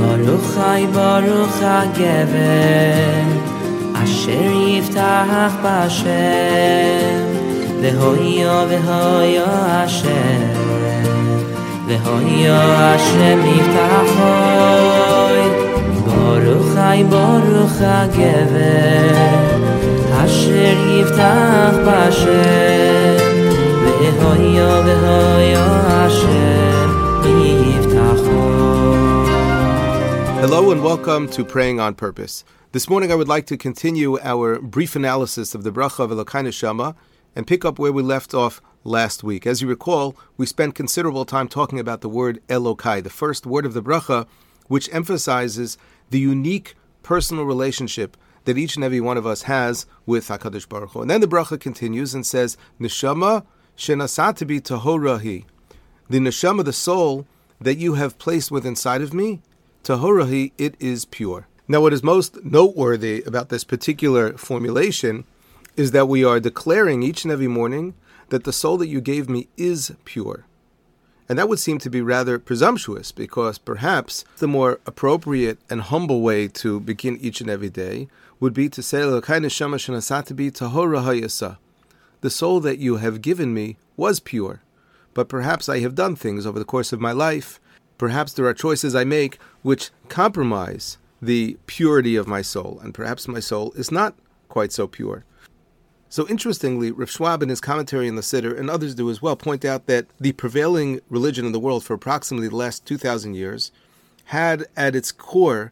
Baruch Chai Baruch HaGever Asher Yiftach B'Hashem V'hoyo V'hoyo Hashem V'hoyo Hashem Yiftachoy Baruch Chai Baruch HaGever Asher Yiftach B'Hashem V'hoyo V'hoyo Hashem Hello and welcome to Praying on Purpose. This morning I would like to continue our brief analysis of the Bracha of Elokai Neshama and pick up where we left off last week. As you recall, we spent considerable time talking about the word Elokai, the first word of the Bracha, which emphasizes the unique personal relationship that each and every one of us has with HaKadosh Baruch Hu. And then the Bracha continues and says, Neshama shenasatabi tahorahi. The Neshama, the soul that you have placed within inside of me, Tahorahi, it is pure. Now, what is most noteworthy about this particular formulation is that we are declaring each and every morning that the soul that you gave me is pure. And that would seem to be rather presumptuous because perhaps the more appropriate and humble way to begin each and every day would be to say, The soul that you have given me was pure, but perhaps I have done things over the course of my life Perhaps there are choices I make which compromise the purity of my soul, and perhaps my soul is not quite so pure. So interestingly, Rav Schwab in his commentary in the Siddur, and others do as well, point out that the prevailing religion in the world for approximately the last 2,000 years had at its core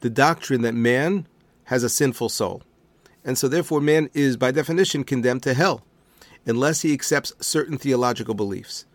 the doctrine that man has a sinful soul. And so therefore man is by definition condemned to hell unless he accepts certain theological beliefs.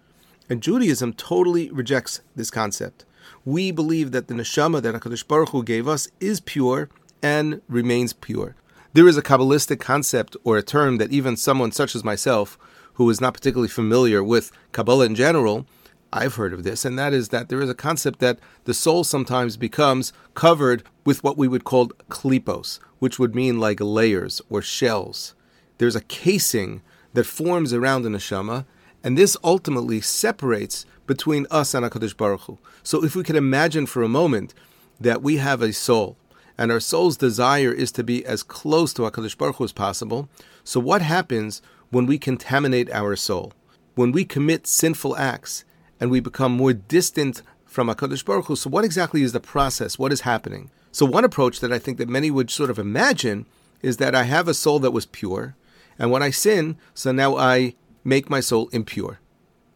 And Judaism totally rejects this concept. We believe that the neshama that HaKadosh Baruch Hu gave us is pure and remains pure. There is a Kabbalistic concept or a term that even someone such as myself, who is not particularly familiar with Kabbalah in general, I've heard of this, and that is that there is a concept that the soul sometimes becomes covered with what we would call klipos, which would mean like layers or shells. There's a casing that forms around the neshama, and this ultimately separates between us and HaKadosh Baruch Hu. So if we can imagine for a moment that we have a soul, and our soul's desire is to be as close to HaKadosh Baruch Hu as possible, so what happens when we contaminate our soul? When we commit sinful acts and we become more distant from HaKadosh Baruch Hu, so what exactly is the process? What is happening? So one approach that I think that many would sort of imagine is that I have a soul that was pure, and when I sin, so now I make my soul impure.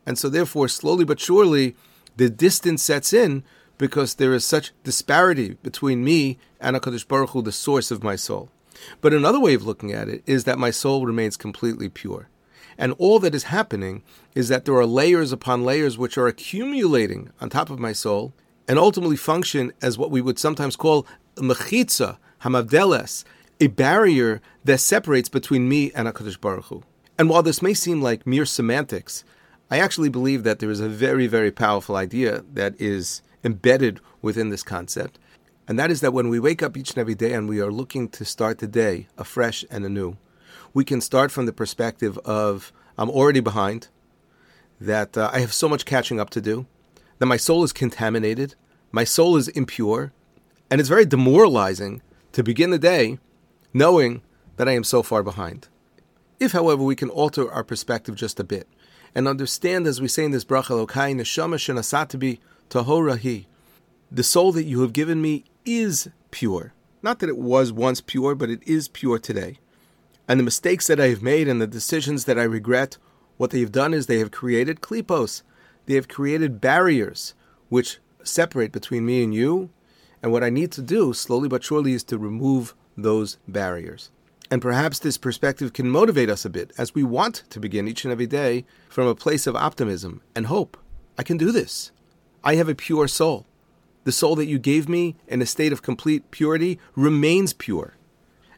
And so, therefore, slowly but surely, the distance sets in because there is such disparity between me and HaKadosh Baruch Hu, the source of my soul. But another way of looking at it is that my soul remains completely pure. And all that is happening is that there are layers upon layers which are accumulating on top of my soul and ultimately function as what we would sometimes call mechitza, hamavdeles, a barrier that separates between me and HaKadosh Baruch Hu. And while this may seem like mere semantics, I actually believe that there is a very, very powerful idea that is embedded within this concept. And that is that when we wake up each and every day and we are looking to start the day afresh and anew, we can start from the perspective of I'm already behind, that uh, I have so much catching up to do, that my soul is contaminated, my soul is impure, and it's very demoralizing to begin the day knowing that I am so far behind. If, however, we can alter our perspective just a bit and understand, as we say in this bracha, Lokai neshama shenasatabi tahorahi, the soul that you have given me is pure. Not that it was once pure, but it is pure today. And the mistakes that I have made and the decisions that I regret, what they have done is they have created klipos. They have created barriers which separate between me and you. And what I need to do, slowly but surely, is to remove those barriers. And perhaps this perspective can motivate us a bit as we want to begin each and every day from a place of optimism and hope. I can do this. I have a pure soul. The soul that you gave me in a state of complete purity remains pure.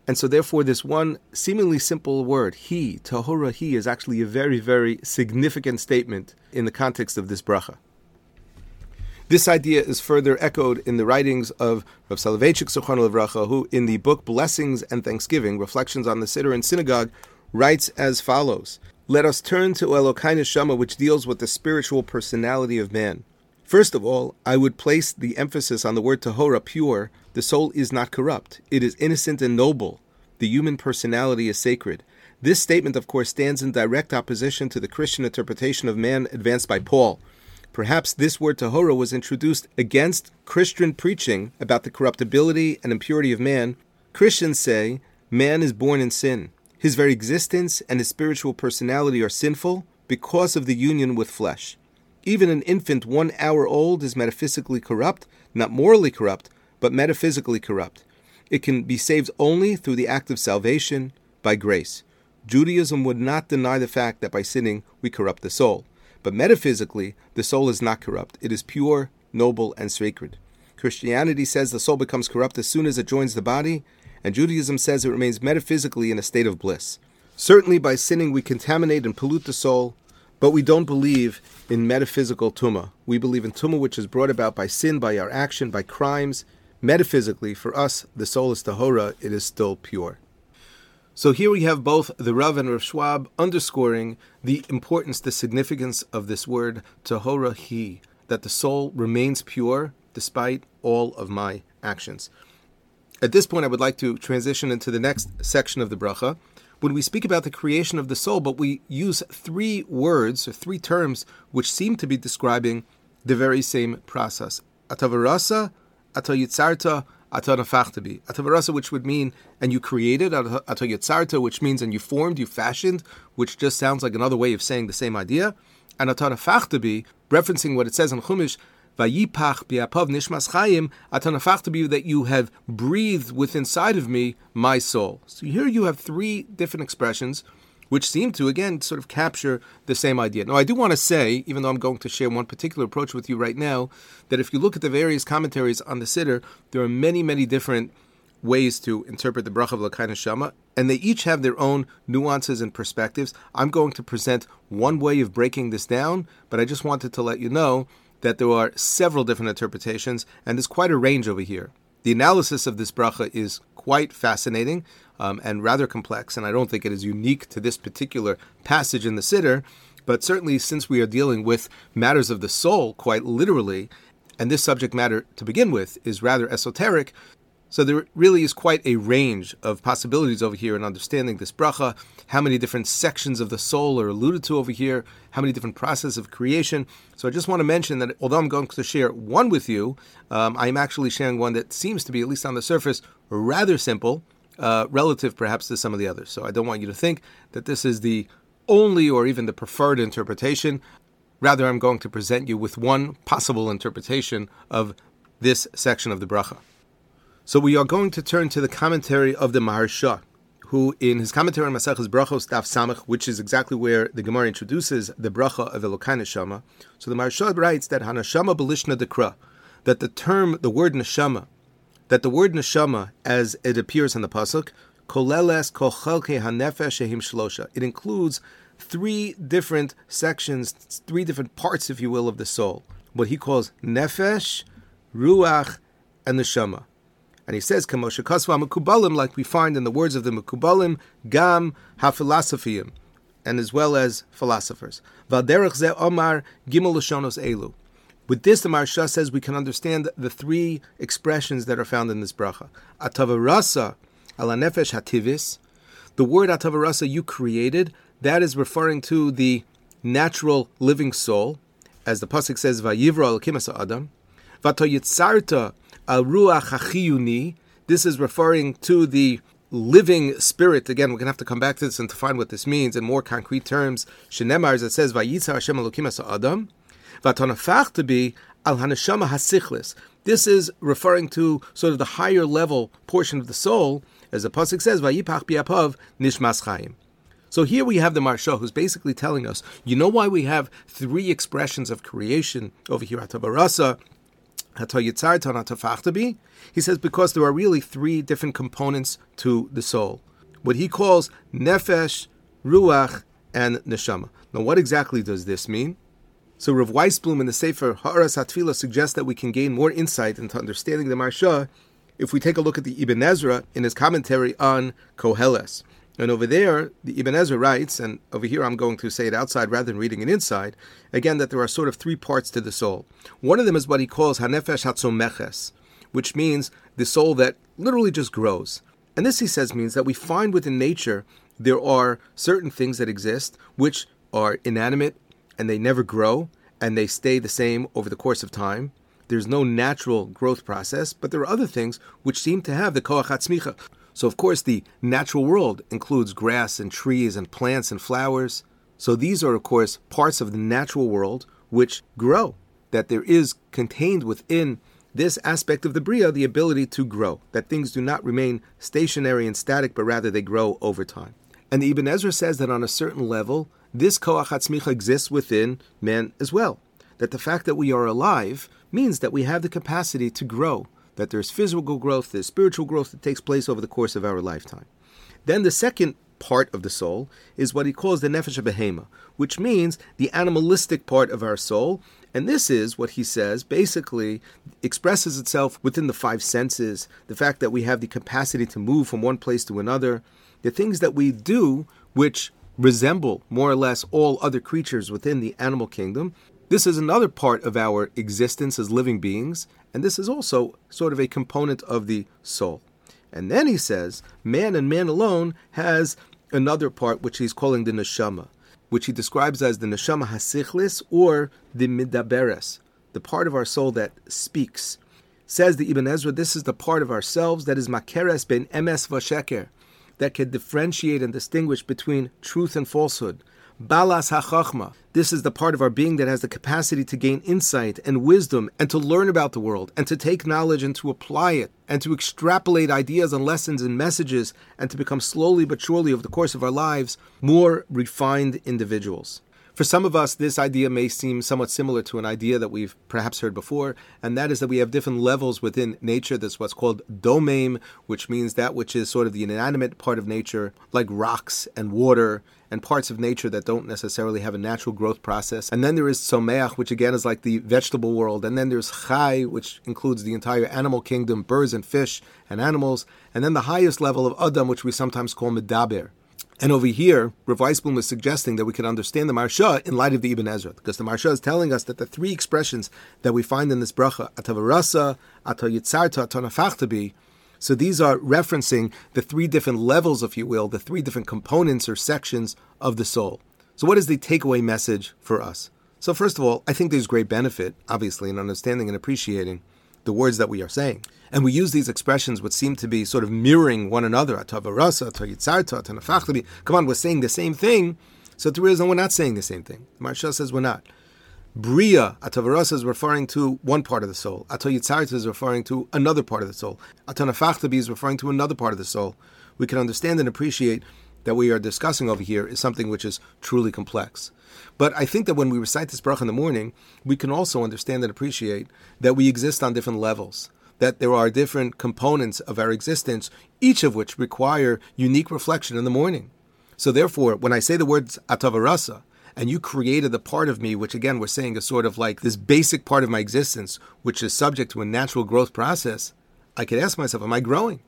And so, therefore, this one seemingly simple word, he, tahora he, is actually a very, very significant statement in the context of this bracha. This idea is further echoed in the writings of Rav Soloveitchik Zichron Levracha, who, in the book Blessings and Thanksgiving, Reflections on the Siddur and Synagogue, writes as follows Let us turn to Elokai Neshama, which deals with the spiritual personality of man. First of all, I would place the emphasis on the word tahora, pure. The soul is not corrupt. It is innocent and noble. The human personality is sacred. This statement, of course, stands in direct opposition to the Christian interpretation of man advanced by Paul. Perhaps this word tahora was introduced against Christian preaching about the corruptibility and impurity of man. Christians say man is born in sin. His very existence and his spiritual personality are sinful because of the union with flesh. Even an infant one hour old is metaphysically corrupt, not morally corrupt, but metaphysically corrupt. It can be saved only through the act of salvation by grace. Judaism would not deny the fact that by sinning we corrupt the soul. But metaphysically, the soul is not corrupt. It is pure, noble, and sacred. Christianity says the soul becomes corrupt as soon as it joins the body, and Judaism says it remains metaphysically in a state of bliss. Certainly, by sinning, we contaminate and pollute the soul, but we don't believe in metaphysical tuma. We believe in tuma which is brought about by sin, by our action, by crimes. Metaphysically, for us, the soul is tahora, it is still pure. So here we have both the Rav and Rav Schwab underscoring the importance, the significance of this word tahora that the soul remains pure despite all of my actions. At this point, I would like to transition into the next section of the bracha. When we speak about the creation of the soul, but we use three words or three terms which seem to be describing the very same process. Atavarasa, atayitzarta, atanafachtabi. Atavarasa, which would mean, and you created, atayitzarta, which means, and you formed, you fashioned, which just sounds like another way of saying the same idea. And atanafachtabi, referencing what it says in Chumash, Vayipach bi'apav nishmas chayim atanafachtabi that you have breathed within inside of me my soul. So here you have three different expressions which seem to again sort of capture the same idea. Now I do want to say, even though I'm going to share one particular approach with you right now, that if you look at the various commentaries on the Siddur, there are many, many different ways to interpret the bracha of Elokai Neshama, and they each have their own nuances and perspectives. I'm going to present one way of breaking this down, but I just wanted to let you know that there are several different interpretations, and there's quite a range over here. The analysis of this bracha is quite fascinating um, and rather complex, and I don't think it is unique to this particular passage in the Siddur, but certainly since we are dealing with matters of the soul quite literally, and this subject matter to begin with is rather esoteric, so there really is quite a range of possibilities over here in understanding this bracha. How many different sections of the soul are alluded to over here? How many different processes of creation? So I just want to mention that although I'm going to share one with you, um, I'm actually sharing one that seems to be, at least on the surface, rather simple, uh, relative perhaps to some of the others. So I don't want you to think that this is the only or even the preferred interpretation. Rather, I'm going to present you with one possible interpretation of this section of the bracha. So we are going to turn to the commentary of the Maharsha, who in his commentary on Maseches Brachos Daf Samach, which is exactly where the Gemara introduces the bracha of Elokai Neshama. So the Maharsha writes that Hanashama Belishna Dekra, that the term, the word Neshama, that the word Neshama, as it appears in the pasuk, Koleles Kochelke Hanefesh Shehim Shlosha. It includes three different sections, three different parts, if you will, of the soul. What he calls Nefesh, Ruach, and Neshama. And he says, Kamosha Kasva Mekubalim, like we find in the words of the Mekubalim, Gam HaPhilosophiyim, and as well as philosophers. Valderech Ze Omar Gimel Elu. With this, the Maharsha says we can understand the three expressions that are found in this bracha. Atavarasa ala nefesh hativis. The word atavarasa you created, that is referring to the natural living soul, as the pasuk says, "Vayivra al adam." Vatoyitzarta ruach hachiyuni. This is referring to the living spirit. Again, we're going to have to come back to this and to find what this means in more concrete terms. Shenemar, as it says, Vayitza Hashem Elokim Adam. Vatonafach to be Al Haneshama Hasichlis. This is referring to sort of the higher level portion of the soul, as the pasuk says, Vayipach biapav nishmas chayim. So here we have the Maharsha who's basically telling us, you know why we have three expressions of creation over here at Tabarasa, he says because there are really three different components to the soul. What he calls nefesh, ruach, and neshama. Now, what exactly does this mean? So Rav Weisblum in the Sefer Ha'aras Hatfila suggests that we can gain more insight into understanding the Maharsha if we take a look at the Ibn Ezra in his commentary on Koheles. And over there, the Ibn Ezra writes, and over here I'm going to say it outside rather than reading it inside, again that there are sort of three parts to the soul. One of them is what he calls Hanefesh Hatzomeches, which means the soul that literally just grows. And this, he says, means that we find within nature there are certain things that exist which are inanimate and they never grow and they stay the same over the course of time. There's no natural growth process, but there are other things which seem to have the koach hatzmicha. So, of course, the natural world includes grass and trees and plants and flowers. So, these are, of course, parts of the natural world which grow, that there is contained within this aspect of the Bria the ability to grow, that things do not remain stationary and static, but rather they grow over time. And the Ibn Ezra says that on a certain level, this koach hatzmicha exists within man as well. That the fact that we are alive means that we have the capacity to grow, that there's physical growth, there's spiritual growth that takes place over the course of our lifetime. Then the second part of the soul is what he calls the nefesh behema, which means the animalistic part of our soul. And this is what he says basically expresses itself within the five senses, the fact that we have the capacity to move from one place to another, the things that we do which resemble more or less all other creatures within the animal kingdom. This is another part of our existence as living beings, and this is also sort of a component of the soul. And then he says, man and man alone has another part which he's calling the neshama, which he describes as the neshama hasichlis or the midaberes, the part of our soul that speaks. Says the Ibn Ezra, this is the part of ourselves that is makeres ben emes vasheker, that can differentiate and distinguish between truth and falsehood. Balas HaChachma. This is the part of our being that has the capacity to gain insight and wisdom and to learn about the world and to take knowledge and to apply it and to extrapolate ideas and lessons and messages and to become slowly but surely over the course of our lives more refined individuals. For some of us, this idea may seem somewhat similar to an idea that we've perhaps heard before, and that is that we have different levels within nature. There's what's called domem, which means that which is sort of the inanimate part of nature, like rocks and water and parts of nature that don't necessarily have a natural growth process. And then there is someach, which again is like the vegetable world. And then there's chai, which includes the entire animal kingdom, birds and fish and animals. And then the highest level of adam, which we sometimes call medaber. And over here, Rav Weisblum is suggesting that we can understand the Maharsha in light of the Ibn Ezra, because the Maharsha is telling us that the three expressions that we find in this bracha, atavarasa, atayitzarta, atanafachtabi, so these are referencing the three different levels, if you will, the three different components or sections of the soul. So what is the takeaway message for us? So first of all, I think there's great benefit, obviously, in understanding and appreciating the words that we are saying. And we use these expressions which seem to be sort of mirroring one another. Come on, we're saying the same thing. So the reason we're not saying the same thing. Maharsha says we're not. Bria, Atavarasa is referring to one part of the soul. Atoyitzarta is referring to another part of the soul. Atanafachtabi is referring to another part of the soul. We can understand and appreciate that we are discussing over here is something which is truly complex. But I think that when we recite this bracha in the morning, we can also understand and appreciate that we exist on different levels, that there are different components of our existence, each of which require unique reflection in the morning. So therefore, when I say the words atavarasa, and you created the part of me, which again we're saying is sort of like this basic part of my existence, which is subject to a natural growth process, I could ask myself, am I growing?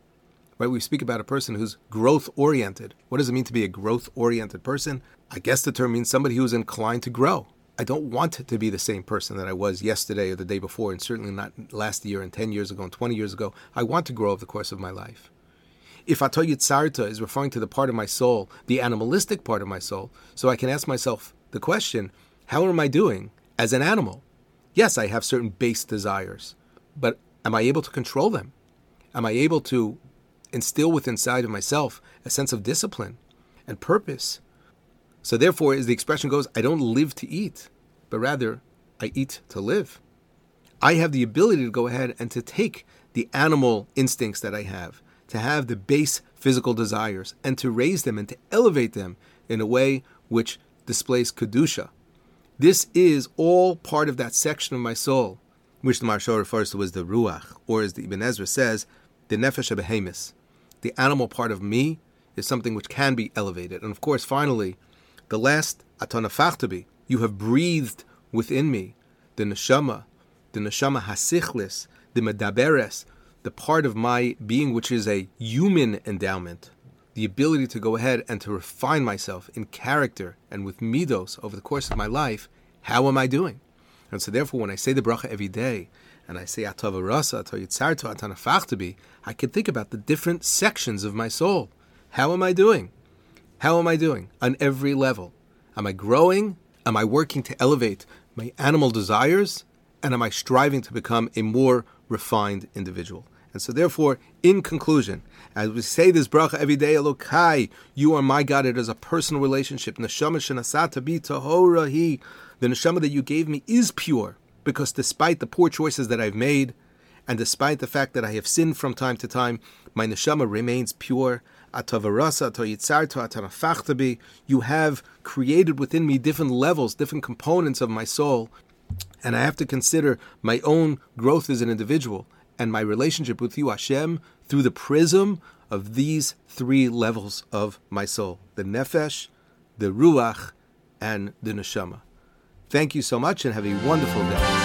Right? We speak about a person who's growth oriented. What does it mean to be a growth oriented person? I guess the term means somebody who's inclined to grow. I don't want to be the same person that I was yesterday or the day before, and certainly not last year and 10 years ago and 20 years ago. I want to grow over the course of my life. If Atoyitzarta is referring to the part of my soul, the animalistic part of my soul, so I can ask myself the question, how am I doing as an animal? Yes, I have certain base desires, but am I able to control them? Am I able to instill within inside of myself a sense of discipline and purpose. So therefore, as the expression goes, I don't live to eat, but rather I eat to live. I have the ability to go ahead and to take the animal instincts that I have, to have the base physical desires, and to raise them and to elevate them in a way which displays kedusha. This is all part of that section of my soul, which the Maharsha refers to as the ruach, or as the Ibn Ezra says, the nefesh behemis the animal part of me is something which can be elevated. And of course, finally, the last atonafachtabi, you have breathed within me the neshama, the neshama hasichlis, the medaberes, the part of my being which is a human endowment, the ability to go ahead and to refine myself in character and with midos over the course of my life, how am I doing? And so therefore, when I say the bracha every day, and I say atava rasa, atoyitzarto, atanafachtabi, I can think about the different sections of my soul. How am I doing? How am I doing on every level? Am I growing? Am I working to elevate my animal desires? And am I striving to become a more refined individual? And so, therefore, in conclusion, as we say this bracha every day, Elokai, you are my God. It is a personal relationship. Neshama shenasata bi tahora hi. The neshama that you gave me is pure because despite the poor choices that I've made, and despite the fact that I have sinned from time to time, my neshama remains pure. You have created within me different levels, different components of my soul, and I have to consider my own growth as an individual and my relationship with you, Hashem, through the prism of these three levels of my soul the nefesh, the ruach, and the neshama. Thank you so much and have a wonderful day.